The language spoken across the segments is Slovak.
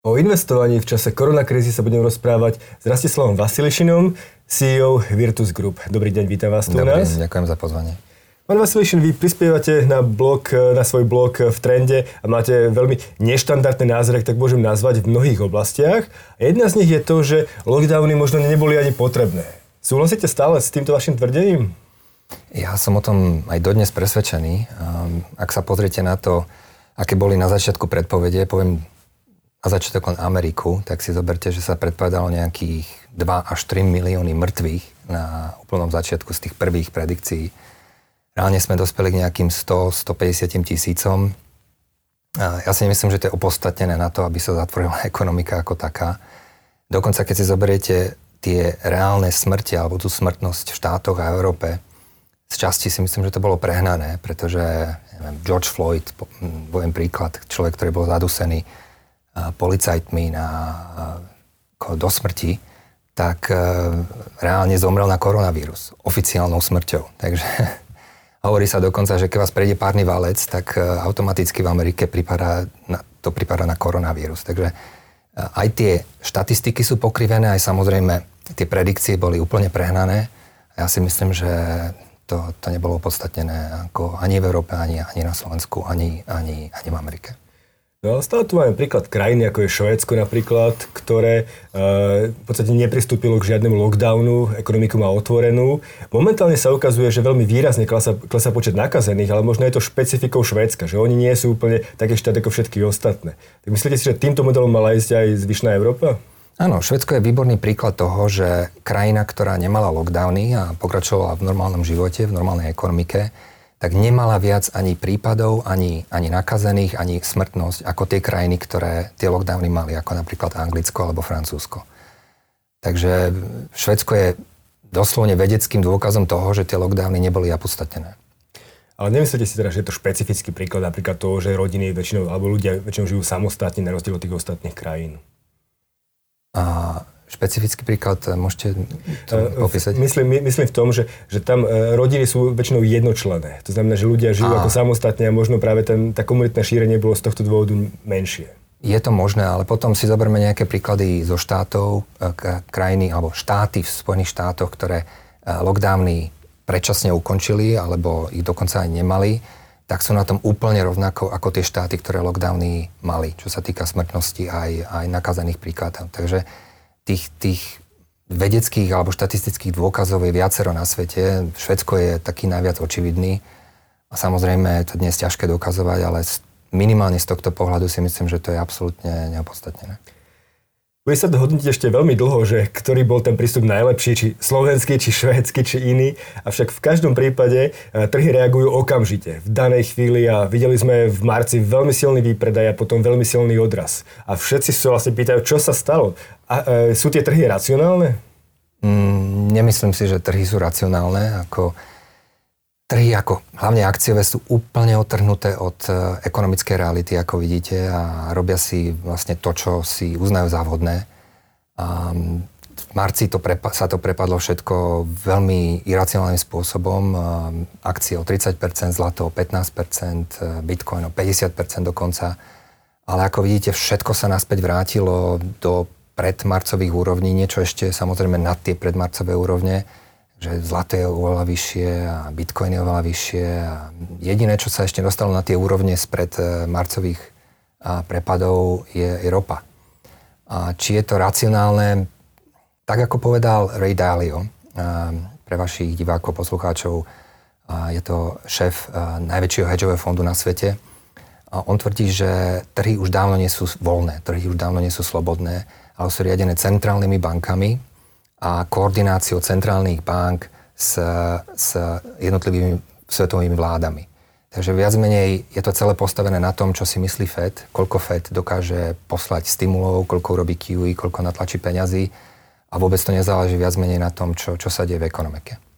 O investovaní v čase koronakrízy sa budem rozprávať s Rastislavom Vasilišinom, CEO Virtus Group. Dobrý deň, vítam vás tu Dobrý u nás. Ďakujem za pozvanie. Pán Vasilišin, vy prispievate na, blog, na svoj blog v Trende a máte veľmi neštandardné názory, tak môžem nazvať, v mnohých oblastiach. A jedna z nich je to, že lockdowny možno neboli ani potrebné. Súhlasíte stále s týmto vašim tvrdením? Ja som o tom aj dodnes presvedčený. Ak sa pozriete na to, aké boli na začiatku predpovede, poviem na začiatok len Ameriku, tak si zoberte, že sa predpovedalo nejakých 2 až 3 milióny mŕtvych na úplnom začiatku z tých prvých predikcií. Reálne sme dospeli k nejakým 100-150 tisícom. Ja si nemyslím, že to je opostatnené na to, aby sa zatvorila ekonomika ako taká. Dokonca, keď si zoberiete tie reálne smrti alebo tú smrtnosť v štátoch a Európe, z časti si myslím, že to bolo prehnané, pretože neviem, George Floyd, poviem príklad, človek, ktorý bol zadusený, policajtmi na, do smrti, tak e, reálne zomrel na koronavírus oficiálnou smrťou. Takže hovorí sa dokonca, že keď vás prejde párny valec, tak e, automaticky v Amerike pripadá na, to pripadá na koronavírus. Takže e, aj tie štatistiky sú pokrivené, aj samozrejme tie predikcie boli úplne prehnané. Ja si myslím, že to, to nebolo opodstatnené ako ani v Európe, ani, ani na Slovensku, ani, ani, ani v Amerike. No stále tu máme príklad krajiny, ako je Švédsko napríklad, ktoré e, v podstate nepristúpilo k žiadnemu lockdownu, ekonomiku má otvorenú. Momentálne sa ukazuje, že veľmi výrazne klesa, klesa počet nakazených, ale možno je to špecifikou Švédska, že oni nie sú úplne také štát ako všetky ostatné. Tak myslíte si, že týmto modelom mala ísť aj zvyšná Európa? Áno, Švedsko je výborný príklad toho, že krajina, ktorá nemala lockdowny a pokračovala v normálnom živote, v normálnej ekonomike, tak nemala viac ani prípadov, ani, ani nakazených, ani smrtnosť ako tie krajiny, ktoré tie lockdowny mali, ako napríklad Anglicko alebo Francúzsko. Takže Švedsko je doslovne vedeckým dôkazom toho, že tie lockdowny neboli opodstatnené. Ale nemyslíte si teda, že je to špecifický príklad, napríklad toho, že rodiny väčšinou, alebo ľudia väčšinou žijú samostatne na rozdiel od tých ostatných krajín? A Špecifický príklad eh, môžete to uh, opísať? Myslím, myslím v tom, že, že tam rodiny sú väčšinou jednočlené. To znamená, že ľudia žijú a. ako samostatne a možno práve ten, tá komunitné šírenie bolo z tohto dôvodu menšie. Je to možné, ale potom si zoberme nejaké príklady zo štátov, krajiny alebo štáty v Spojených štátoch, ktoré lockdowny predčasne ukončili alebo ich dokonca aj nemali, tak sú na tom úplne rovnako ako tie štáty, ktoré lockdowny mali, čo sa týka smrtnosti aj, aj nakazených príkladov. Takže tých, tých vedeckých alebo štatistických dôkazov je viacero na svete. Švedsko je taký najviac očividný a samozrejme je to dnes ťažké dokazovať, ale minimálne z tohto pohľadu si myslím, že to je absolútne neopodstatnené. Bude sa to ešte veľmi dlho, že ktorý bol ten prístup najlepší, či slovenský, či švédsky, či iný. Avšak v každom prípade e, trhy reagujú okamžite, v danej chvíli a videli sme v marci veľmi silný výpredaj a potom veľmi silný odraz. A všetci sa vlastne pýtajú, čo sa stalo. A, e, sú tie trhy racionálne? Mm, nemyslím si, že trhy sú racionálne. Ako trhy ako hlavne akciové sú úplne otrhnuté od e, ekonomickej reality, ako vidíte, a robia si vlastne to, čo si uznajú za vhodné. A v marci to prepa- sa to prepadlo všetko veľmi iracionálnym spôsobom. Akcie o 30%, zlato o 15%, bitcoin o 50% dokonca. Ale ako vidíte, všetko sa naspäť vrátilo do predmarcových úrovní, niečo ešte samozrejme nad tie predmarcové úrovne že zlato je oveľa vyššie a bitcoin je oveľa vyššie. A jediné, čo sa ešte dostalo na tie úrovne spred e, marcových prepadov, je, ropa. A či je to racionálne, tak ako povedal Ray Dalio, pre vašich divákov, poslucháčov, je to šéf najväčšieho hedžového fondu na svete. On tvrdí, že trhy už dávno nie sú voľné, trhy už dávno nie sú slobodné, ale sú riadené centrálnymi bankami, a koordináciou centrálnych bank s, s jednotlivými svetovými vládami. Takže viac menej je to celé postavené na tom, čo si myslí Fed, koľko Fed dokáže poslať stimulov, koľko robí QE, koľko natlačí peňazí a vôbec to nezáleží viac menej na tom, čo, čo sa deje v ekonomike.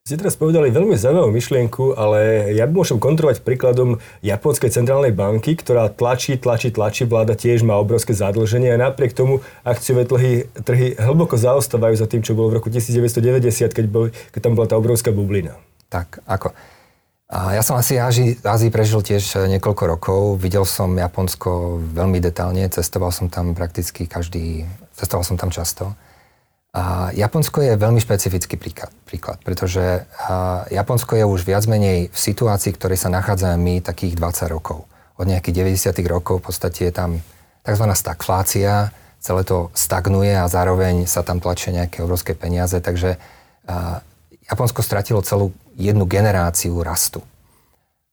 Ste teraz povedali veľmi zaujímavú myšlienku, ale ja môžem kontrolovať príkladom Japonskej centrálnej banky, ktorá tlačí, tlačí, tlačí, vláda tiež má obrovské zadlženie a napriek tomu akciové trhy, trhy hlboko zaostávajú za tým, čo bolo v roku 1990, keď, bol, keď tam bola tá obrovská bublina. Tak, ako? A ja som asi v Ázii prežil tiež niekoľko rokov. Videl som Japonsko veľmi detálne, cestoval som tam prakticky každý, cestoval som tam často. A Japonsko je veľmi špecifický príklad, príklad pretože Japonsko je už viac menej v situácii, ktorej sa nachádzame my takých 20 rokov. Od nejakých 90 rokov v podstate je tam tzv. stagflácia, celé to stagnuje a zároveň sa tam tlačia nejaké obrovské peniaze, takže Japonsko stratilo celú jednu generáciu rastu.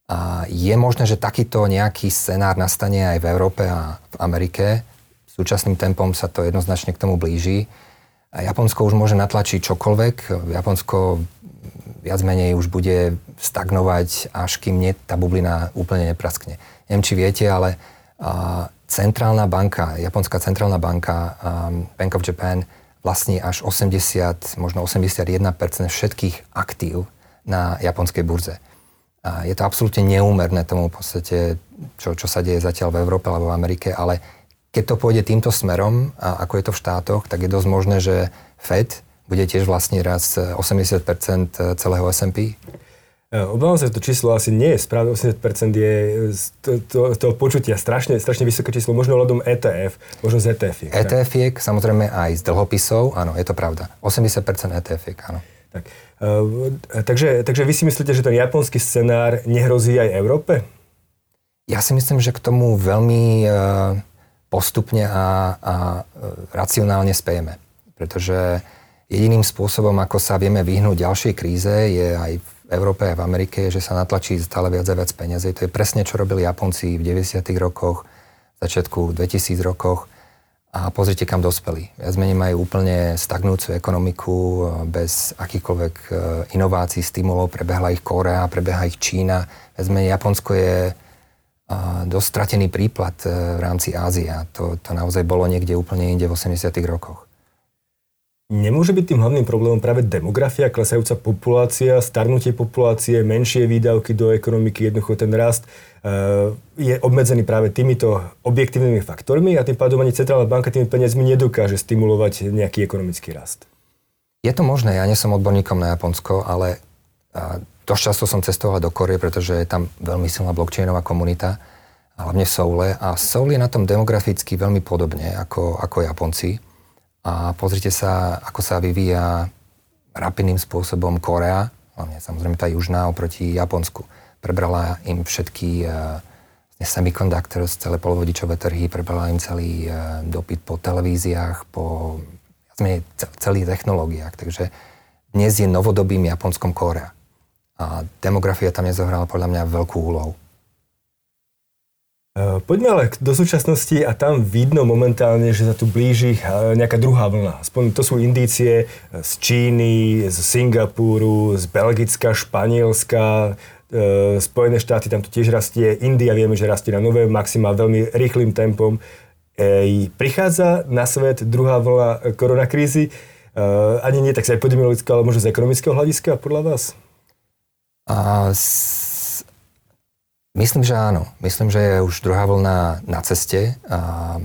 A je možné, že takýto nejaký scenár nastane aj v Európe a v Amerike. Súčasným tempom sa to jednoznačne k tomu blíži. A Japonsko už môže natlačiť čokoľvek. Japonsko viac menej už bude stagnovať, až kým nie, tá bublina úplne nepraskne. Neviem, či viete, ale a, centrálna banka, japonská centrálna banka, um, Bank of Japan, vlastní až 80, možno 81% všetkých aktív na japonskej burze. A je to absolútne neúmerné tomu v podstate, čo, čo sa deje zatiaľ v Európe alebo v Amerike, ale keď to pôjde týmto smerom, a ako je to v štátoch, tak je dosť možné, že Fed bude tiež vlastne raz 80% celého S&P. E, obávam sa, že to číslo asi nie je správne. 80% je z toho to, to počutia strašne, strašne vysoké číslo, možno ľadom ETF, možno z ETF. ETF, samozrejme aj z dlhopisov, áno, je to pravda. 80% ETF, áno. Tak. Uh, takže, takže vy si myslíte, že ten japonský scenár nehrozí aj Európe? Ja si myslím, že k tomu veľmi uh, postupne a, a racionálne spejeme. Pretože jediným spôsobom, ako sa vieme vyhnúť ďalšej kríze, je aj v Európe a v Amerike, že sa natlačí stále viac a viac peniazy. To je presne, čo robili Japonci v 90. rokoch, začiatku 2000 rokoch a pozrite, kam dospeli. Viac menej majú úplne stagnúcu ekonomiku, e, bez akýchkoľvek e, inovácií, stimulov. Prebehla ich Korea, prebehla ich Čína. Viac menej Japonsko je e, dosť stratený prípad v rámci Ázie. To, to naozaj bolo niekde úplne inde v 80 rokoch. Nemôže byť tým hlavným problémom práve demografia, klesajúca populácia, starnutie populácie, menšie výdavky do ekonomiky, jednoducho ten rast uh, je obmedzený práve týmito objektívnymi faktormi a tým pádom ani Centrálna banka tými peniazmi nedokáže stimulovať nejaký ekonomický rast. Je to možné, ja nie som odborníkom na Japonsko, ale dosť často som cestoval do Korie, pretože je tam veľmi silná blockchainová komunita, hlavne v Soule. A Soul je na tom demograficky veľmi podobne ako, ako Japonci. A pozrite sa, ako sa vyvíja rapidným spôsobom Korea, hlavne samozrejme tá južná oproti Japonsku. Prebrala im všetky uh, semiconductors, celé polovodičové trhy, prebrala im celý uh, dopyt po televíziách, po celých technológiách. Takže dnes je novodobým Japonskom Korea. A demografia tam nezohrala podľa mňa veľkú úlohu. Eh, poďme ale do súčasnosti a tam vidno momentálne, že sa tu blíži eh, nejaká druhá vlna. Aspoň to sú indície eh, z Číny, z Singapúru, z Belgicka, Španielska, Spojené štáty, tam to tiež rastie, India vieme, že rastie na nové maxima veľmi rýchlým tempom. Prichádza na svet druhá vlna koronakrízy, ani nie tak z epidemiologického, ale možno z ekonomického hľadiska, podľa vás? A Myslím, že áno. Myslím, že je už druhá vlna na ceste. A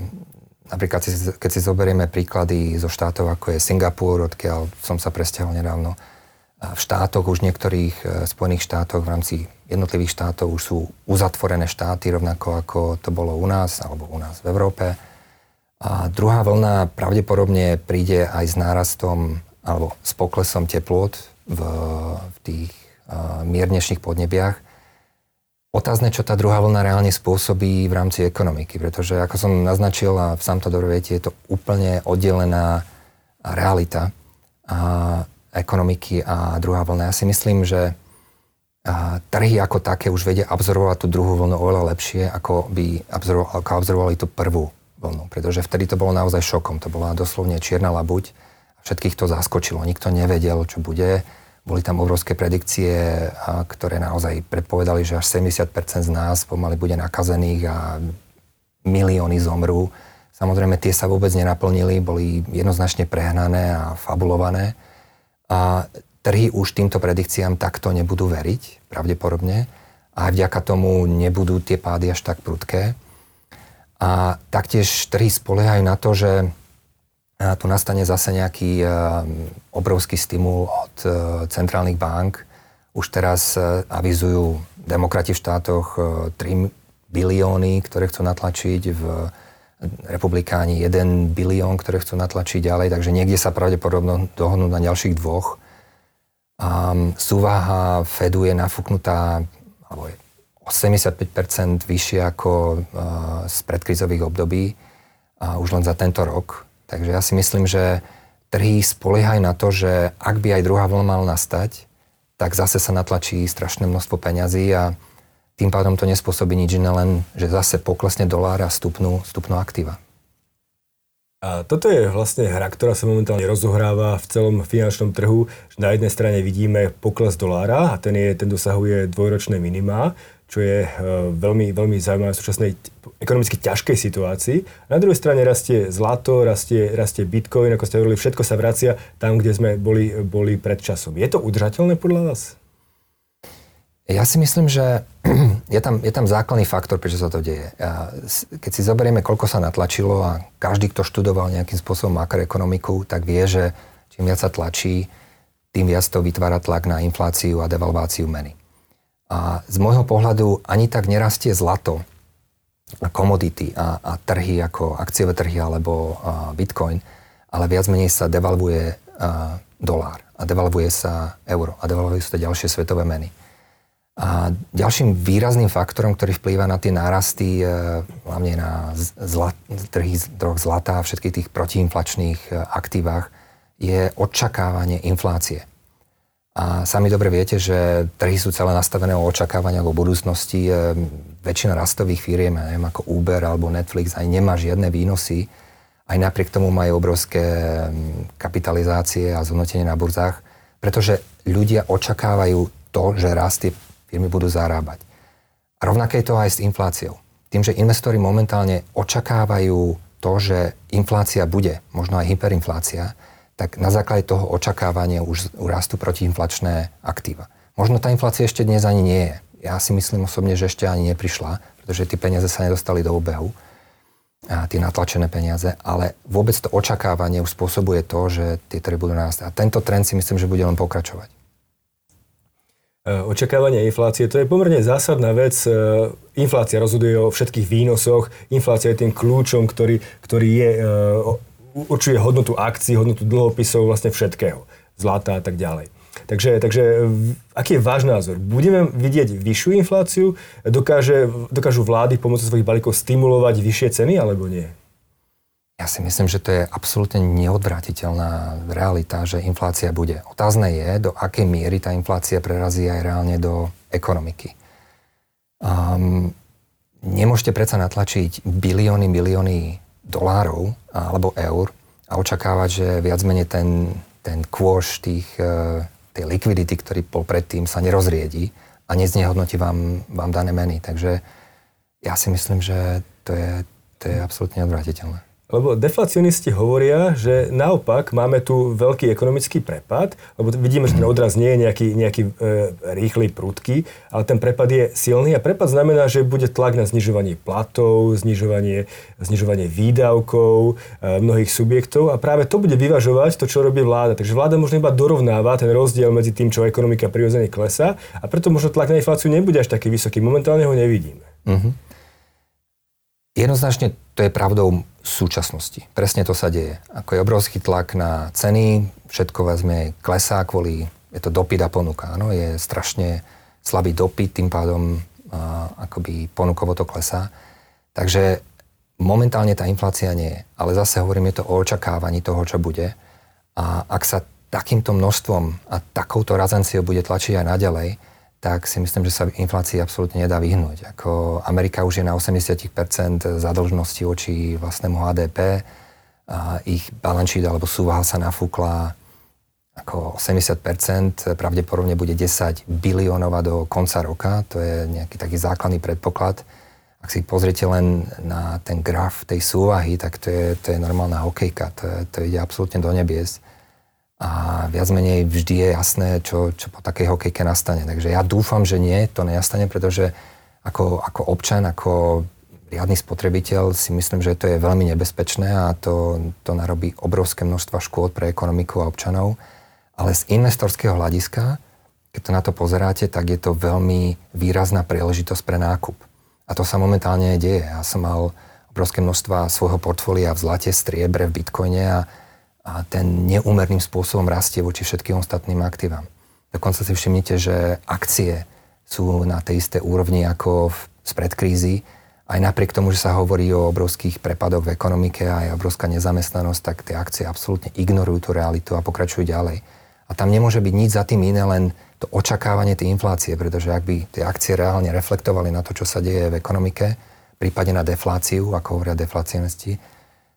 napríklad, keď si zoberieme príklady zo štátov, ako je Singapur, odkiaľ som sa presťahol nedávno, v štátoch, už niektorých e, Spojených štátoch, v rámci jednotlivých štátov už sú uzatvorené štáty, rovnako ako to bolo u nás, alebo u nás v Európe. A druhá vlna pravdepodobne príde aj s nárastom alebo s poklesom teplôt v, v tých miernejších podnebiach Otázne, čo tá druhá vlna reálne spôsobí v rámci ekonomiky, pretože ako som naznačil a sám to dobro viete, je to úplne oddelená realita a ekonomiky a druhá vlna. Ja si myslím, že trhy ako také už vedia absorbovať tú druhú vlnu oveľa lepšie, ako by absorbovali tú prvú vlnu. Pretože vtedy to bolo naozaj šokom. To bola doslovne čierna labuť. Všetkých to zaskočilo. Nikto nevedel, čo bude boli tam obrovské predikcie, ktoré naozaj predpovedali, že až 70% z nás pomaly bude nakazených a milióny zomrú. Samozrejme, tie sa vôbec nenaplnili, boli jednoznačne prehnané a fabulované. A trhy už týmto predikciám takto nebudú veriť, pravdepodobne. A vďaka tomu nebudú tie pády až tak prudké. A taktiež trhy spoliehajú na to, že tu nastane zase nejaký eh, obrovský stimul od eh, centrálnych bank. Už teraz eh, avizujú demokrati v štátoch 3 bilióny, ktoré chcú natlačiť, v republikáni 1 bilión, ktoré chcú natlačiť ďalej, takže niekde sa pravdepodobne dohodnú na ďalších dvoch. A súvaha Fedu je nafúknutá, alebo je 85% vyššie ako z predkrizových období a už len za tento rok. Takže ja si myslím, že trhy spoliehajú na to, že ak by aj druhá vlna mala nastať, tak zase sa natlačí strašné množstvo peňazí a tým pádom to nespôsobí nič iné, len že zase poklesne dolár a stupnú, stupnú aktíva. A toto je vlastne hra, ktorá sa momentálne rozohráva v celom finančnom trhu. Na jednej strane vidíme pokles dolára a ten, je, ten dosahuje dvojročné minima, čo je e, veľmi, veľmi zaujímavé v súčasnej ekonomicky ťažkej situácii. Na druhej strane rastie zlato, rastie, rastie bitcoin, ako ste hovorili, všetko sa vracia tam, kde sme boli, boli pred časom. Je to udržateľné podľa vás? Ja si myslím, že je tam, je tam základný faktor, prečo sa to deje. Keď si zoberieme, koľko sa natlačilo a každý, kto študoval nejakým spôsobom makroekonomiku, tak vie, že čím viac sa tlačí, tým viac to vytvára tlak na infláciu a devalváciu meny. A z môjho pohľadu ani tak nerastie zlato komodity a, a trhy ako akciové trhy alebo a bitcoin, ale viac menej sa devalvuje a, dolár a devalvuje sa euro a devalvujú sa ďalšie svetové meny. A ďalším výrazným faktorom, ktorý vplýva na tie nárasty, e, hlavne na zlat, trhy droh zlata a všetkých tých protiinflačných e, aktívach, je očakávanie inflácie. A sami dobre viete, že trhy sú celé nastavené o očakávania o budúcnosti. E, väčšina rastových firiem, neviem, ako Uber alebo Netflix, aj nemá žiadne výnosy. Aj napriek tomu majú obrovské kapitalizácie a zhodnotenie na burzách, pretože ľudia očakávajú to, že rastie firmy budú zarábať. A rovnaké je to aj s infláciou. Tým, že investori momentálne očakávajú to, že inflácia bude, možno aj hyperinflácia, tak na základe toho očakávania už rastú protiinflačné aktíva. Možno tá inflácia ešte dnes ani nie je. Ja si myslím osobne, že ešte ani neprišla, pretože tie peniaze sa nedostali do obehu, a tie natlačené peniaze, ale vôbec to očakávanie už spôsobuje to, že tie trhy budú nárast. A tento trend si myslím, že bude len pokračovať. Eh, očakávanie inflácie, to je pomerne zásadná vec. Eh, inflácia rozhoduje o všetkých výnosoch. Inflácia je tým kľúčom, ktorý, ktorý je, eh, určuje hodnotu akcií, hodnotu dlhopisov, vlastne všetkého. Zlata a tak ďalej. Takže, takže aký je váš názor? Budeme vidieť vyššiu infláciu? Dokáže, dokážu vlády pomocou svojich balíkov stimulovať vyššie ceny alebo nie? Ja si myslím, že to je absolútne neodvratiteľná realita, že inflácia bude. Otázne je, do akej miery tá inflácia prerazí aj reálne do ekonomiky. Um, nemôžete predsa natlačiť bilióny, milióny dolárov alebo eur a očakávať, že viac menej ten, ten kôž tých, e, tej likvidity, ktorý bol predtým, sa nerozriedi a neznehodnotí vám, vám dané meny. Takže ja si myslím, že to je, to je absolútne odvratiteľné. Lebo deflacionisti hovoria, že naopak máme tu veľký ekonomický prepad, lebo vidíme, že ten odraz nie je nejaký, nejaký e, rýchly, prudký, ale ten prepad je silný a prepad znamená, že bude tlak na znižovanie platov, znižovanie, znižovanie výdavkov e, mnohých subjektov a práve to bude vyvažovať to, čo robí vláda. Takže vláda možno iba dorovnáva ten rozdiel medzi tým, čo ekonomika prirodzene klesá a preto možno tlak na infláciu nebude až taký vysoký. Momentálne ho nevidíme. Uh-huh. Jednoznačne to je pravdou súčasnosti. Presne to sa deje. Ako je obrovský tlak na ceny, všetko vezme klesá kvôli, je to dopyt a ponuka. Áno, je strašne slabý dopyt, tým pádom a, akoby ponukovo to klesá. Takže momentálne tá inflácia nie je. Ale zase hovorím, je to o očakávaní toho, čo bude. A ak sa takýmto množstvom a takouto razenciou bude tlačiť aj naďalej, tak si myslím, že sa inflácii absolútne nedá vyhnúť. Ako Amerika už je na 80% zadlžnosti voči vlastnému HDP, a ich balance alebo súvaha sa nafúkla ako 80%, pravdepodobne bude 10 biliónova do konca roka, to je nejaký taký základný predpoklad. Ak si pozriete len na ten graf tej súvahy, tak to je, to je normálna hokejka, to, je, to ide absolútne do nebies a viac menej vždy je jasné, čo, čo po takej hokejke nastane. Takže ja dúfam, že nie, to nenastane, pretože ako, ako občan, ako riadny spotrebiteľ si myslím, že to je veľmi nebezpečné a to, to narobí obrovské množstva škôd pre ekonomiku a občanov. Ale z investorského hľadiska keď to na to pozeráte, tak je to veľmi výrazná príležitosť pre nákup. A to sa momentálne deje. Ja som mal obrovské množstva svojho portfólia v zlate, striebre, v bitcoine a, a ten neúmerným spôsobom rastie voči všetkým ostatným aktívam. Dokonca si všimnite, že akcie sú na tej isté úrovni ako v, spred krízy. Aj napriek tomu, že sa hovorí o obrovských prepadoch v ekonomike a je obrovská nezamestnanosť, tak tie akcie absolútne ignorujú tú realitu a pokračujú ďalej. A tam nemôže byť nič za tým iné, len to očakávanie tej inflácie, pretože ak by tie akcie reálne reflektovali na to, čo sa deje v ekonomike, prípadne na defláciu, ako hovoria deflacionisti,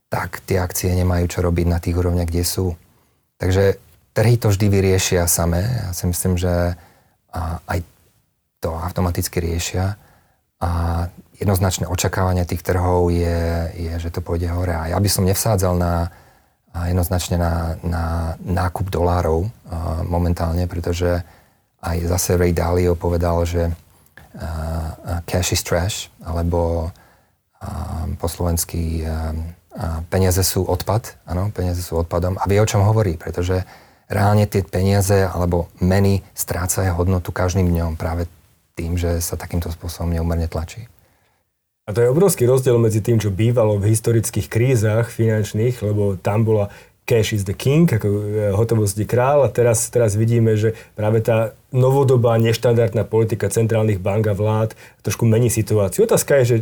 tak tie akcie nemajú čo robiť na tých úrovniach, kde sú. Takže trhy to vždy vyriešia samé. Ja si myslím, že aj to automaticky riešia. A jednoznačné očakávanie tých trhov je, je, že to pôjde hore. A ja by som nevsádzal na, jednoznačne na, na nákup dolárov momentálne, pretože aj zase Ray Dalio povedal, že cash is trash, alebo po slovensky peniaze sú odpad, áno, peniaze sú odpadom. A vie, o čom hovorí, pretože reálne tie peniaze alebo meny strácajú hodnotu každým dňom práve tým, že sa takýmto spôsobom neumerne tlačí. A to je obrovský rozdiel medzi tým, čo bývalo v historických krízach finančných, lebo tam bola cash is the king, ako e, hotovosť je král a teraz, teraz vidíme, že práve tá novodobá, neštandardná politika centrálnych bank a vlád trošku mení situáciu. Otázka je, že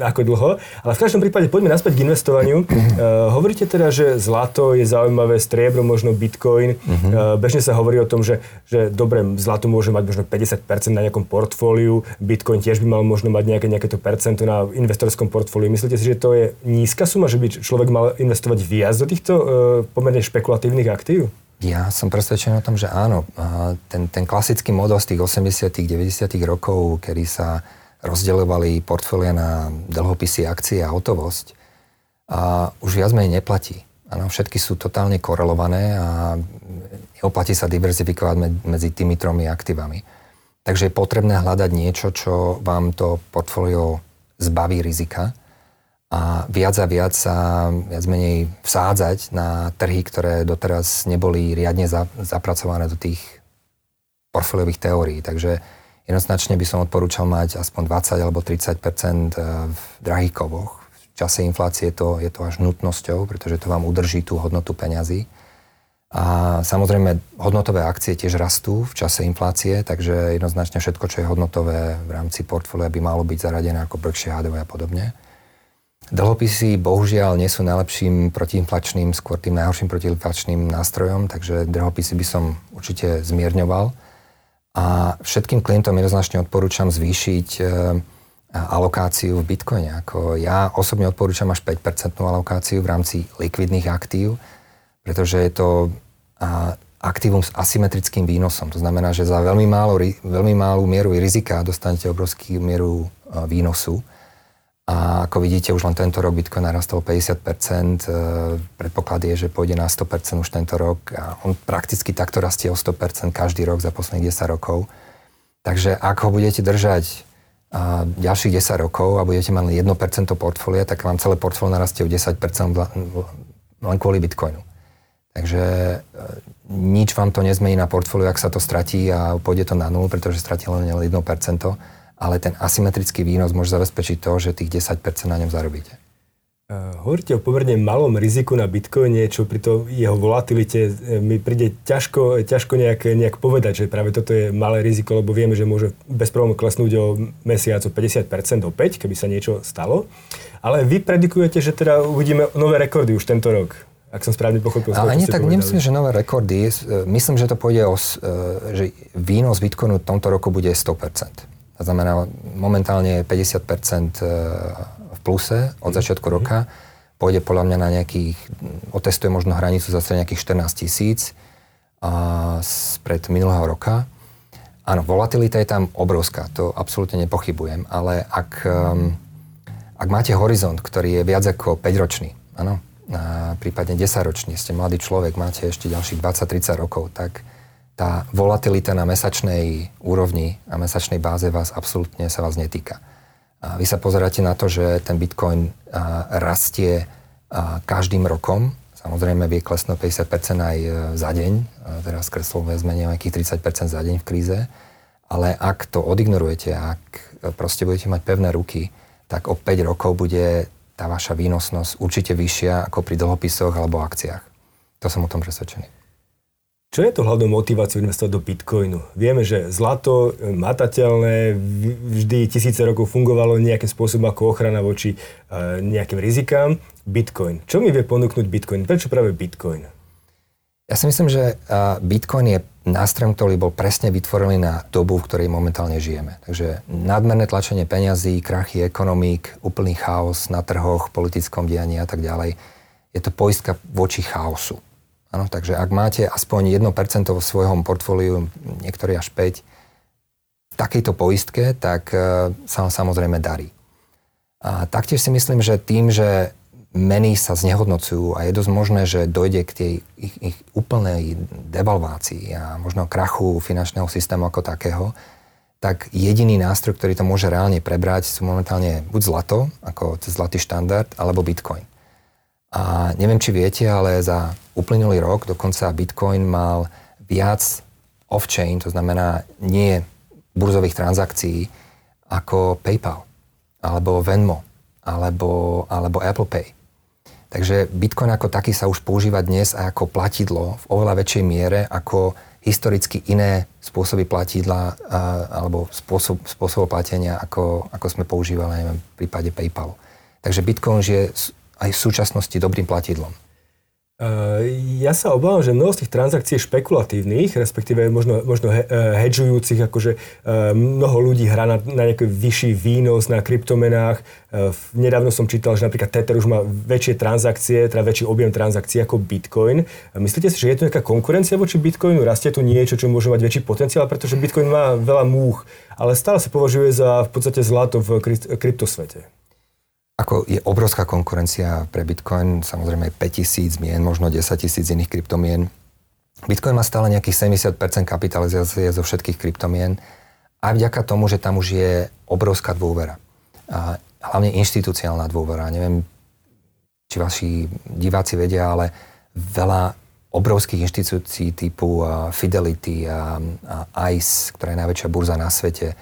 ako dlho, ale v každom prípade poďme naspäť k investovaniu. Uh, hovoríte teda, že zlato je zaujímavé, striebro, možno bitcoin. Uh, bežne sa hovorí o tom, že, že dobre, zlato môže mať možno 50% na nejakom portfóliu, bitcoin tiež by mal možno mať nejaké, nejaké to percento na investorskom portfóliu. Myslíte si, že to je nízka suma, že by človek mal investovať viac do týchto uh, pomerne špekulatívnych aktív? Ja som presvedčený o tom, že áno. Ten, ten klasický model z tých 80 90 rokov, kedy sa rozdeľovali portfólia na dlhopisy, akcie a hotovosť, a už viac menej neplatí. Áno, všetky sú totálne korelované a neoplatí sa diverzifikovať medzi tými tromi aktívami. Takže je potrebné hľadať niečo, čo vám to portfólio zbaví rizika a viac a viac sa viac menej vsádzať na trhy, ktoré doteraz neboli riadne za, zapracované do tých portfóliových teórií. Takže jednoznačne by som odporúčal mať aspoň 20 alebo 30 e, v drahých kovoch. V čase inflácie to, je to až nutnosťou, pretože to vám udrží tú hodnotu peňazí. A samozrejme, hodnotové akcie tiež rastú v čase inflácie, takže jednoznačne všetko, čo je hodnotové v rámci portfólia by malo byť zaradené ako Berkshire Hathaway a podobne. Dlhopisy bohužiaľ nie sú najlepším protiinflačným, skôr tým najhorším protiinflačným nástrojom, takže dlhopisy by som určite zmierňoval. A všetkým klientom jednoznačne odporúčam zvýšiť e, alokáciu v Bitcoine. Ako ja osobne odporúčam až 5% alokáciu v rámci likvidných aktív, pretože je to aktívum s asymetrickým výnosom. To znamená, že za veľmi, málo, veľmi malú mieru rizika dostanete obrovskú mieru a, výnosu. A ako vidíte, už len tento rok Bitcoin narastol 50%, e, predpoklad je, že pôjde na 100% už tento rok a on prakticky takto rastie o 100% každý rok za posledných 10 rokov. Takže ak ho budete držať a ďalších 10 rokov a budete mať len 1% portfólia, tak vám celé portfólio narastie o 10% len kvôli Bitcoinu. Takže e, nič vám to nezmení na portfóliu, ak sa to stratí a pôjde to na nulu, pretože stratí len 1% ale ten asymetrický výnos môže zabezpečiť to, že tých 10% na ňom zarobíte. Hovoríte o pomerne malom riziku na Bitcoine, čo pri to jeho volatilite e, mi príde ťažko, ťažko nejak, nejak povedať, že práve toto je malé riziko, lebo vieme, že môže bez problémov klesnúť o mesiac o 50% opäť, keby sa niečo stalo. Ale vy predikujete, že teda uvidíme nové rekordy už tento rok ak som správne pochopil. Ale ani tak povedali. nemyslím, že nové rekordy. E, myslím, že to pôjde o, e, že výnos Bitcoinu v tomto roku bude 100%. To znamená, momentálne je 50% e, v pluse od mhm. začiatku roka. Pôjde podľa mňa na nejakých, otestuje možno hranicu zase nejakých 14 tisíc spred minulého roka. Áno, volatilita je tam obrovská, to absolútne nepochybujem, ale ak, ak máte horizont, ktorý je viac ako 5-ročný, áno, prípadne 10-ročný, ste mladý človek, máte ešte ďalších 20-30 rokov, tak tá volatilita na mesačnej úrovni a mesačnej báze vás absolútne sa vás netýka. A vy sa pozeráte na to, že ten Bitcoin rastie každým rokom, Samozrejme vie klesnúť 50% aj e, za deň, teraz kreslové zmene nejakých 30% za deň v kríze, ale ak to odignorujete, ak proste budete mať pevné ruky, tak o 5 rokov bude tá vaša výnosnosť určite vyššia ako pri dlhopisoch alebo akciách. To som o tom presvedčený. Čo je to hlavnou motiváciou investovať do Bitcoinu? Vieme, že zlato, e, matateľné, vždy tisíce rokov fungovalo nejakým spôsobom ako ochrana voči e, nejakým rizikám. Bitcoin. Čo mi vie ponúknuť Bitcoin? Prečo práve Bitcoin? Ja si myslím, že Bitcoin je nástrojom, ktorý bol presne vytvorený na dobu, v ktorej momentálne žijeme. Takže nadmerné tlačenie peňazí, krachy ekonomík, úplný chaos na trhoch, politickom dianí a tak ďalej. Je to poistka voči chaosu. Ano, takže ak máte aspoň 1% vo svojom portfóliu, niektorí až 5, v takejto poistke, tak uh, sa vám samozrejme darí. A taktiež si myslím, že tým, že meny sa znehodnocujú a je dosť možné, že dojde k tej ich, ich úplnej devalvácii a možno krachu finančného systému ako takého, tak jediný nástroj, ktorý to môže reálne prebrať, sú momentálne buď zlato, ako zlatý štandard, alebo bitcoin. A neviem, či viete, ale za uplynulý rok dokonca Bitcoin mal viac off-chain, to znamená nie burzových transakcií, ako PayPal, alebo Venmo, alebo, alebo Apple Pay. Takže Bitcoin ako taký sa už používa dnes ako platidlo v oveľa väčšej miere ako historicky iné spôsoby platidla alebo spôsob, spôsob platenia, ako, ako sme používali neviem, v prípade PayPalu. Takže Bitcoin je aj v súčasnosti dobrým platidlom. Ja sa obávam, že mnoho z tých transakcií je špekulatívnych, respektíve možno, možno e, hedžujúcich, akože e, mnoho ľudí hrá na, na nejaký vyšší výnos na kryptomenách. E, nedávno som čítal, že napríklad Tether už má väčšie transakcie, teda väčší objem transakcií ako Bitcoin. Myslíte si, že je tu nejaká konkurencia voči Bitcoinu? Rastie tu niečo, čo môže mať väčší potenciál, pretože Bitcoin má veľa múch, ale stále sa považuje za v podstate zlato v kryptosvete. Ako je obrovská konkurencia pre Bitcoin, samozrejme 5000 mien, možno 10 tisíc iných kryptomien. Bitcoin má stále nejakých 70% kapitalizácie zo všetkých kryptomien aj vďaka tomu, že tam už je obrovská dôvera. A hlavne inštitúciálna dôvera. Neviem, či vaši diváci vedia, ale veľa obrovských inštitúcií typu Fidelity a, ICE, ktorá je najväčšia burza na svete,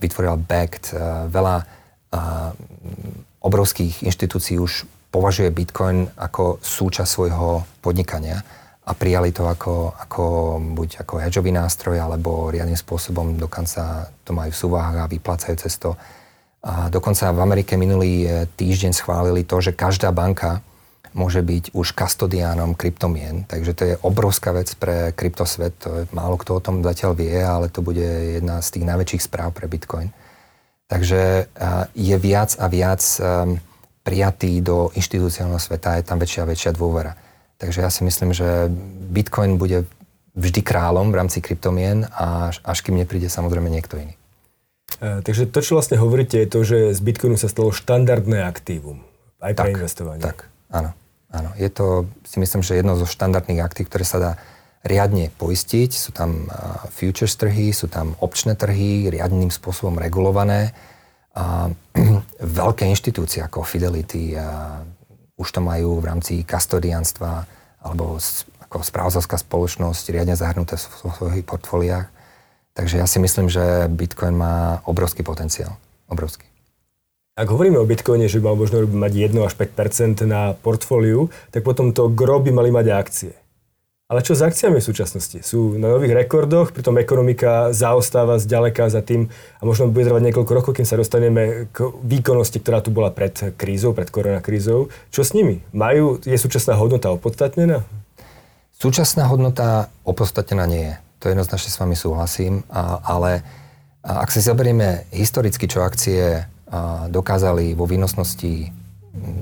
vytvorila BACT, veľa obrovských inštitúcií už považuje Bitcoin ako súčasť svojho podnikania a prijali to ako, ako buď ako hedžový nástroj, alebo riadnym spôsobom dokonca to majú v súvahách a vyplácajú cez to. A dokonca v Amerike minulý e, týždeň schválili to, že každá banka môže byť už kastodiánom kryptomien, takže to je obrovská vec pre kryptosvet, málo kto o tom zatiaľ vie, ale to bude jedna z tých najväčších správ pre Bitcoin. Takže je viac a viac um, prijatý do inštitúciálneho sveta, je tam väčšia a väčšia dôvera. Takže ja si myslím, že Bitcoin bude vždy kráľom v rámci kryptomien, až, až kým nepríde samozrejme niekto iný. E, takže to, čo vlastne hovoríte, je to, že z Bitcoinu sa stalo štandardné aktívum aj pre tak, investovanie. Tak, áno. áno. Je to, si myslím, že jedno zo štandardných aktív, ktoré sa dá riadne poistiť. Sú tam futures trhy, sú tam opčné trhy, riadným spôsobom regulované. A veľké inštitúcie ako Fidelity a už to majú v rámci kastodianstva alebo ako správzovská spoločnosť riadne zahrnuté v svojich portfóliách. Takže ja si myslím, že Bitcoin má obrovský potenciál. Obrovský. Ak hovoríme o Bitcoine, že by mal možno mať 1 až 5% na portfóliu, tak potom to gro by mali mať akcie. Ale čo s akciami v súčasnosti? Sú na nových rekordoch, pritom ekonomika zaostáva zďaleka za tým a možno bude trvať niekoľko rokov, kým sa dostaneme k výkonnosti, ktorá tu bola pred krízou, pred koronakrízou. Čo s nimi? Majú, je súčasná hodnota opodstatnená? Súčasná hodnota opodstatnená nie je. To jednoznačne s vami súhlasím, a, ale a ak si zoberieme historicky, čo akcie dokázali vo výnosnosti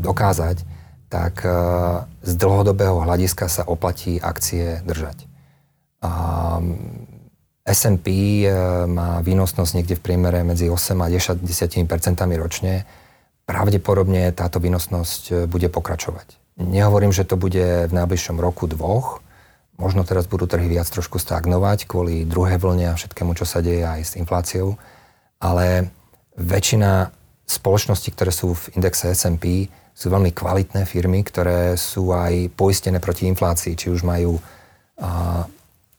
dokázať, tak eh, z dlhodobého hľadiska sa oplatí akcie držať. S&P eh, má výnosnosť niekde v priemere medzi 8 a 10, 10 percentami ročne. Pravdepodobne táto výnosnosť eh, bude pokračovať. Nehovorím, že to bude v najbližšom roku, dvoch. Možno teraz budú trhy viac trošku stagnovať kvôli druhej vlne a všetkému, čo sa deje aj s infláciou. Ale väčšina spoločností, ktoré sú v indexe S&P, sú veľmi kvalitné firmy, ktoré sú aj poistené proti inflácii, či už majú a,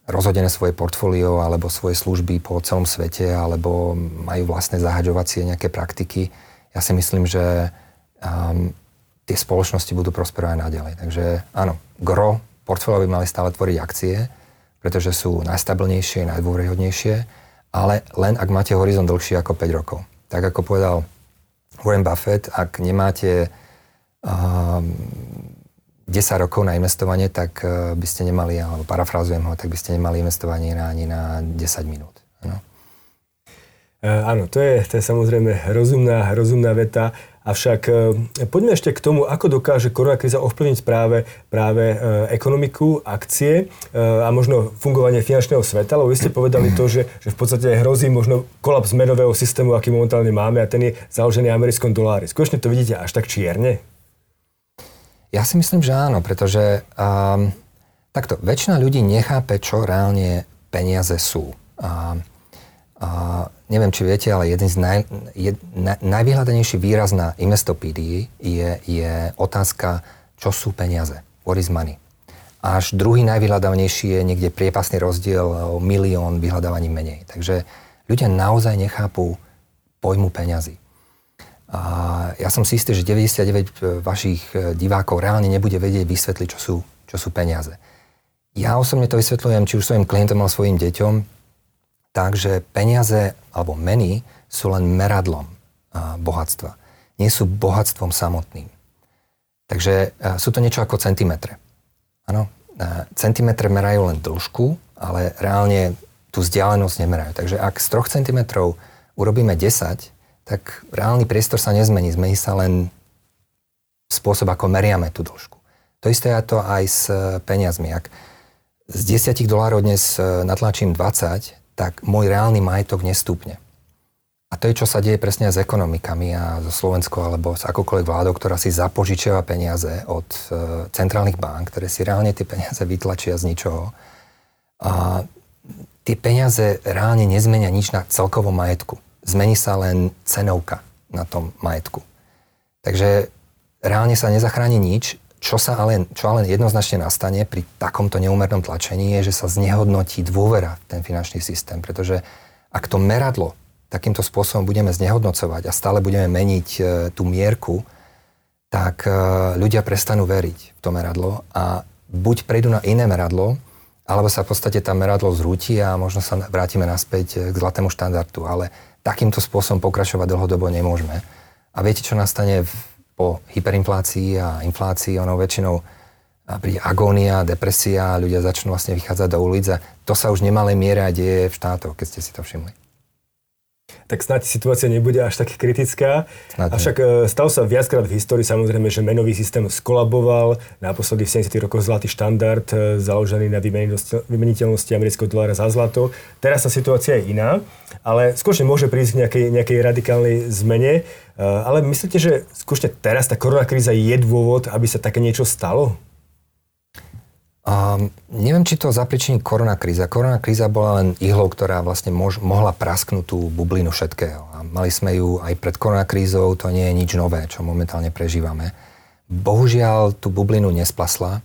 rozhodené svoje portfólio alebo svoje služby po celom svete, alebo majú vlastné zahaďovacie nejaké praktiky. Ja si myslím, že um, tie spoločnosti budú prosperovať naďalej. Takže áno, gro portfólio by mali stále tvoriť akcie, pretože sú najstabilnejšie, najdôveryhodnejšie, ale len ak máte horizont dlhší ako 5 rokov. Tak ako povedal Warren Buffett, ak nemáte 10 rokov na investovanie, tak uh, by ste nemali, alebo parafrázujem ho, tak by ste nemali investovanie ani na 10 minút. No. Áno, to je, to je samozrejme rozumná, rozumná veta. Avšak e, poďme ešte k tomu, ako dokáže koronakríza ovplyvniť práve, práve ekonomiku, akcie a možno fungovanie finančného sveta, lebo vy ste povedali to, že, že v podstate hrozí možno kolaps menového systému, aký momentálne máme a ten je založený americkom dolári. Skutočne to vidíte až tak čierne? Ja si myslím, že áno, pretože um, takto, väčšina ľudí nechápe, čo reálne peniaze sú. Um, uh, neviem, či viete, ale jeden z naj, jed, na, najvyhľadanejší výraz na Investopédii je, je otázka, čo sú peniaze. What is money? Až druhý najvyhľadanejší je niekde priepasný rozdiel o milión vyhľadávaní menej. Takže ľudia naozaj nechápu pojmu peňazí. A ja som si istý, že 99 vašich divákov reálne nebude vedieť vysvetliť, čo sú, čo sú peniaze. Ja osobne to vysvetľujem či už svojim klientom alebo svojim deťom, tak, že peniaze alebo meny sú len meradlom bohatstva. Nie sú bohatstvom samotným. Takže sú to niečo ako centimetre. Áno, centimetre merajú len dĺžku, ale reálne tú vzdialenosť nemerajú. Takže ak z 3 cm urobíme 10, tak reálny priestor sa nezmení. Zmení sa len spôsob, ako meriame tú dĺžku. To isté je to aj s peniazmi. Ak z 10 dolárov dnes e, natlačím 20, tak môj reálny majetok nestúpne. A to je, čo sa deje presne s ekonomikami a so Slovenskou alebo s akokoľvek vládou, ktorá si zapožičiava peniaze od e, centrálnych bank, ktoré si reálne tie peniaze vytlačia z ničoho. A tie peniaze reálne nezmenia nič na celkovom majetku. Zmení sa len cenovka na tom majetku. Takže reálne sa nezachráni nič, čo sa ale, čo ale jednoznačne nastane pri takomto neúmernom tlačení je, že sa znehodnotí dôvera v ten finančný systém, pretože ak to meradlo takýmto spôsobom budeme znehodnocovať a stále budeme meniť e, tú mierku, tak e, ľudia prestanú veriť v to meradlo a buď prejdú na iné meradlo, alebo sa v podstate tá meradlo zrúti a možno sa vrátime naspäť e, k zlatému štandardu. Ale takýmto spôsobom pokračovať dlhodobo nemôžeme. A viete, čo nastane v po hyperinflácii a inflácii, ono väčšinou príde agónia, depresia, ľudia začnú vlastne vychádzať do ulic a to sa už nemalej miere a deje v štátoch, keď ste si to všimli tak snáď situácia nebude až tak kritická. Snáď Avšak e, stalo sa viackrát v histórii samozrejme, že menový systém skolaboval. Naposledy v 70. rokoch zlatý štandard e, založený na vymeniteľnosti amerického dolára za zlato. Teraz tá situácia je iná, ale skutočne môže prísť k nejakej, nejakej radikálnej zmene. E, ale myslíte, že skutočne teraz tá koronakríza je dôvod, aby sa také niečo stalo? Um, neviem, či to zapričiní koronakríza. Koronakríza bola len ihlou, ktorá vlastne mož, mohla prasknúť tú bublinu všetkého. A mali sme ju aj pred koronakrízou, to nie je nič nové, čo momentálne prežívame. Bohužiaľ tú bublinu nesplasla,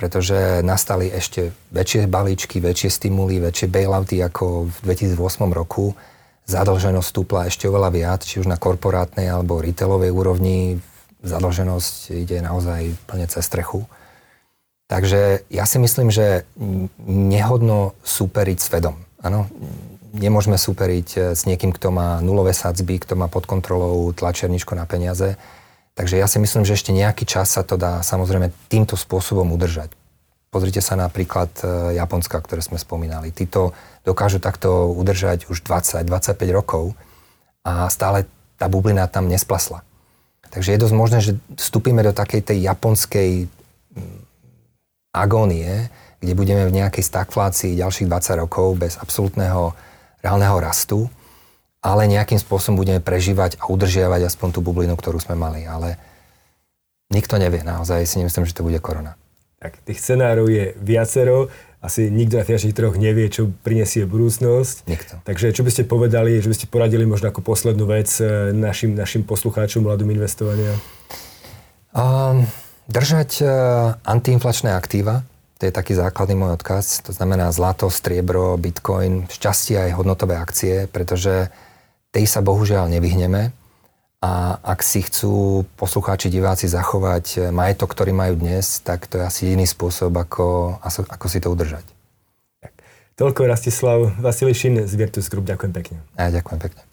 pretože nastali ešte väčšie balíčky, väčšie stimuly, väčšie bailouty ako v 2008 roku. Zadlženosť stúpla ešte oveľa viac, či už na korporátnej alebo retailovej úrovni. Zadlženosť ide naozaj plne cez strechu. Takže ja si myslím, že nehodno súperiť s Fedom. Áno, nemôžeme súperiť eh, s niekým, kto má nulové sadzby, kto má pod kontrolou tlačerničko na peniaze. Takže ja si myslím, že ešte nejaký čas sa to dá samozrejme týmto spôsobom udržať. Pozrite sa napríklad eh, Japonska, ktoré sme spomínali. Títo dokážu takto udržať už 20-25 rokov a stále tá bublina tam nesplasla. Takže je dosť možné, že vstúpime do takej tej japonskej agónie, kde budeme v nejakej stagflácii ďalších 20 rokov bez absolútneho reálneho rastu, ale nejakým spôsobom budeme prežívať a udržiavať aspoň tú bublinu, ktorú sme mali. Ale nikto nevie, naozaj si nemyslím, že to bude korona. Tak tých scenárov je viacero. Asi nikto na finančných trhoch nevie, čo prinesie budúcnosť. Nikto. Takže čo by ste povedali, že by ste poradili možno ako poslednú vec eh, našim, našim poslucháčom mladým investovania? Um, držať uh, antiinflačné aktíva, to je taký základný môj odkaz, to znamená zlato, striebro, bitcoin, šťastie aj hodnotové akcie, pretože tej sa bohužiaľ nevyhneme a ak si chcú poslucháči, diváci zachovať majetok, ktorý majú dnes, tak to je asi jediný spôsob, ako, ako si to udržať. Tak. Toľko Rastislav Vasilišin z Virtus Group. Ďakujem pekne. Ja ďakujem pekne.